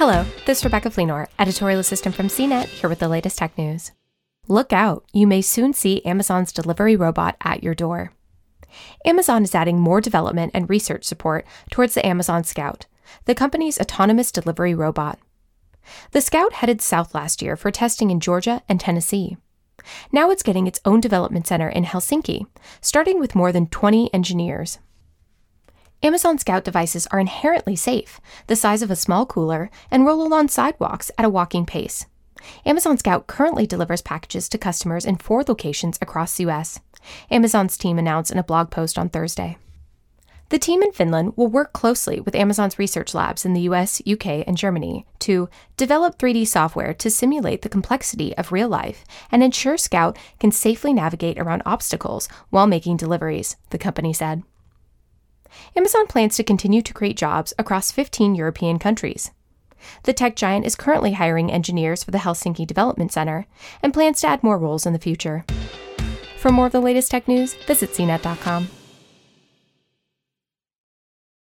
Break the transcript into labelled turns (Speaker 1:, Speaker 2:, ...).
Speaker 1: Hello, this is Rebecca Fleenor, editorial assistant from CNET, here with the latest tech news. Look out, you may soon see Amazon's delivery robot at your door. Amazon is adding more development and research support towards the Amazon Scout, the company's autonomous delivery robot. The Scout headed south last year for testing in Georgia and Tennessee. Now it's getting its own development center in Helsinki, starting with more than 20 engineers. Amazon Scout devices are inherently safe, the size of a small cooler, and roll along sidewalks at a walking pace. Amazon Scout currently delivers packages to customers in four locations across the US. Amazon's team announced in a blog post on Thursday. The team in Finland will work closely with Amazon's research labs in the US, UK, and Germany to develop 3D software to simulate the complexity of real life and ensure Scout can safely navigate around obstacles while making deliveries, the company said. Amazon plans to continue to create jobs across 15 European countries. The tech giant is currently hiring engineers for the Helsinki Development Center and plans to add more roles in the future. For more of the latest tech news, visit cnet.com.